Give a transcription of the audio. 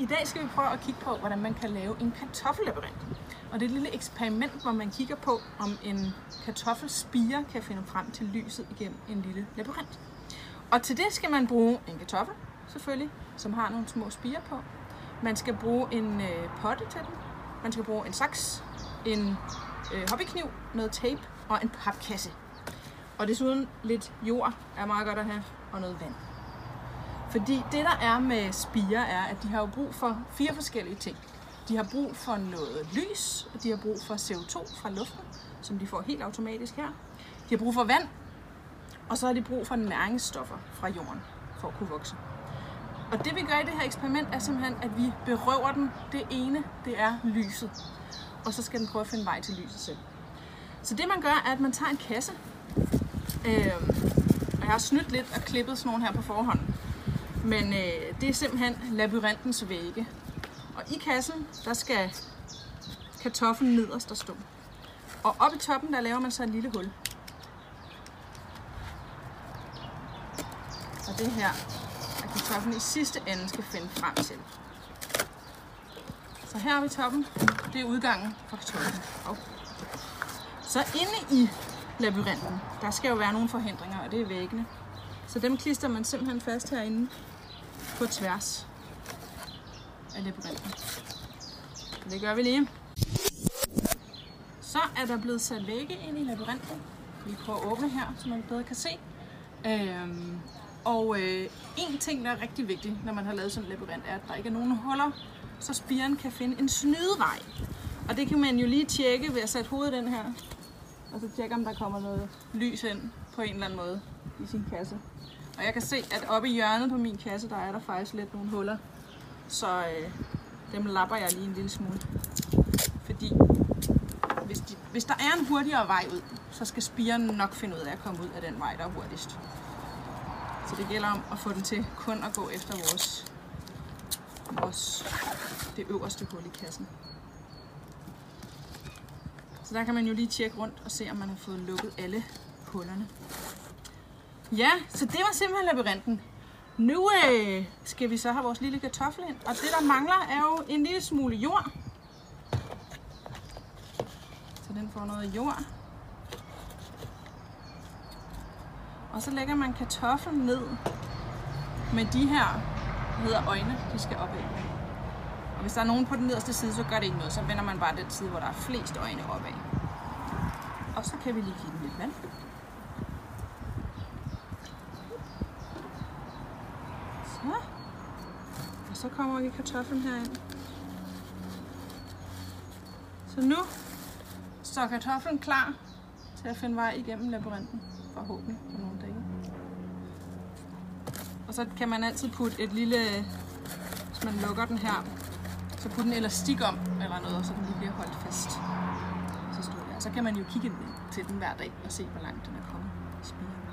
I dag skal vi prøve at kigge på, hvordan man kan lave en kartoffellabyrint. Og det er et lille eksperiment, hvor man kigger på, om en kartoffelspire kan finde frem til lyset igennem en lille labyrint. Og til det skal man bruge en kartoffel, selvfølgelig, som har nogle små spirer på. Man skal bruge en øh, potte til den. Man skal bruge en saks, en øh, hobbykniv, noget tape og en papkasse. Og desuden lidt jord er meget godt at have, og noget vand. Fordi det der er med spirer er, at de har jo brug for fire forskellige ting. De har brug for noget lys, og de har brug for CO2 fra luften, som de får helt automatisk her. De har brug for vand, og så har de brug for næringsstoffer fra jorden for at kunne vokse. Og det vi gør i det her eksperiment er simpelthen, at vi berøver den det ene, det er lyset. Og så skal den prøve at finde vej til lyset selv. Så det man gør, er, at man tager en kasse. Øh, og jeg har snydt lidt og klippet sådan nogle her på forhånd. Men øh, det er simpelthen labyrintens vægge. Og i kassen, der skal kartoflen nederst der stå. Og oppe i toppen, der laver man så et lille hul. Og det her er kartoflen i sidste ende skal finde frem til. Så her i toppen, det er udgangen for kartoflen. Og så inde i labyrinten, der skal jo være nogle forhindringer, og det er væggene. Så dem klister man simpelthen fast herinde på tværs af labyrinten. Det gør vi lige. Så er der blevet sat vægge ind i labyrinten. Vi prøver at åbne her, så man bedre kan se. Øhm, og øh, en ting, der er rigtig vigtig, når man har lavet sådan en labyrint, er, at der ikke er nogen huller, så spiren kan finde en snydevej. Og det kan man jo lige tjekke ved at sætte hovedet den her, og så tjekke, om der kommer noget lys ind på en eller anden måde i sin kasse. Og jeg kan se, at oppe i hjørnet på min kasse, der er der faktisk lidt nogle huller. Så øh, dem lapper jeg lige en lille smule. Fordi hvis, de, hvis der er en hurtigere vej ud, så skal spiren nok finde ud af at komme ud af den vej, der er hurtigst. Så det gælder om at få den til kun at gå efter vores, vores det øverste hul i kassen. Så der kan man jo lige tjekke rundt og se, om man har fået lukket alle hullerne. Ja, så det var simpelthen labyrinten. Nu øh, skal vi så have vores lille kartoffel ind, og det der mangler er jo en lille smule jord. Så den får noget jord. Og så lægger man kartoflen ned med de her, der hedder øjne, de skal opad. Og hvis der er nogen på den nederste side, så gør det ikke noget. Så vender man bare den side, hvor der er flest øjne opad. Og så kan vi lige give den lidt vand. Og så kommer vi kartoflen herind. Så nu står kartoflen klar til at finde vej igennem labyrinten. Forhåbentlig på nogle dage. Og så kan man altid putte et lille, hvis man lukker den her, så putte en elastik om eller noget, så den lige bliver holdt fast. Så står der. Så kan man jo kigge til den hver dag og se, hvor langt den er kommet. Spiren.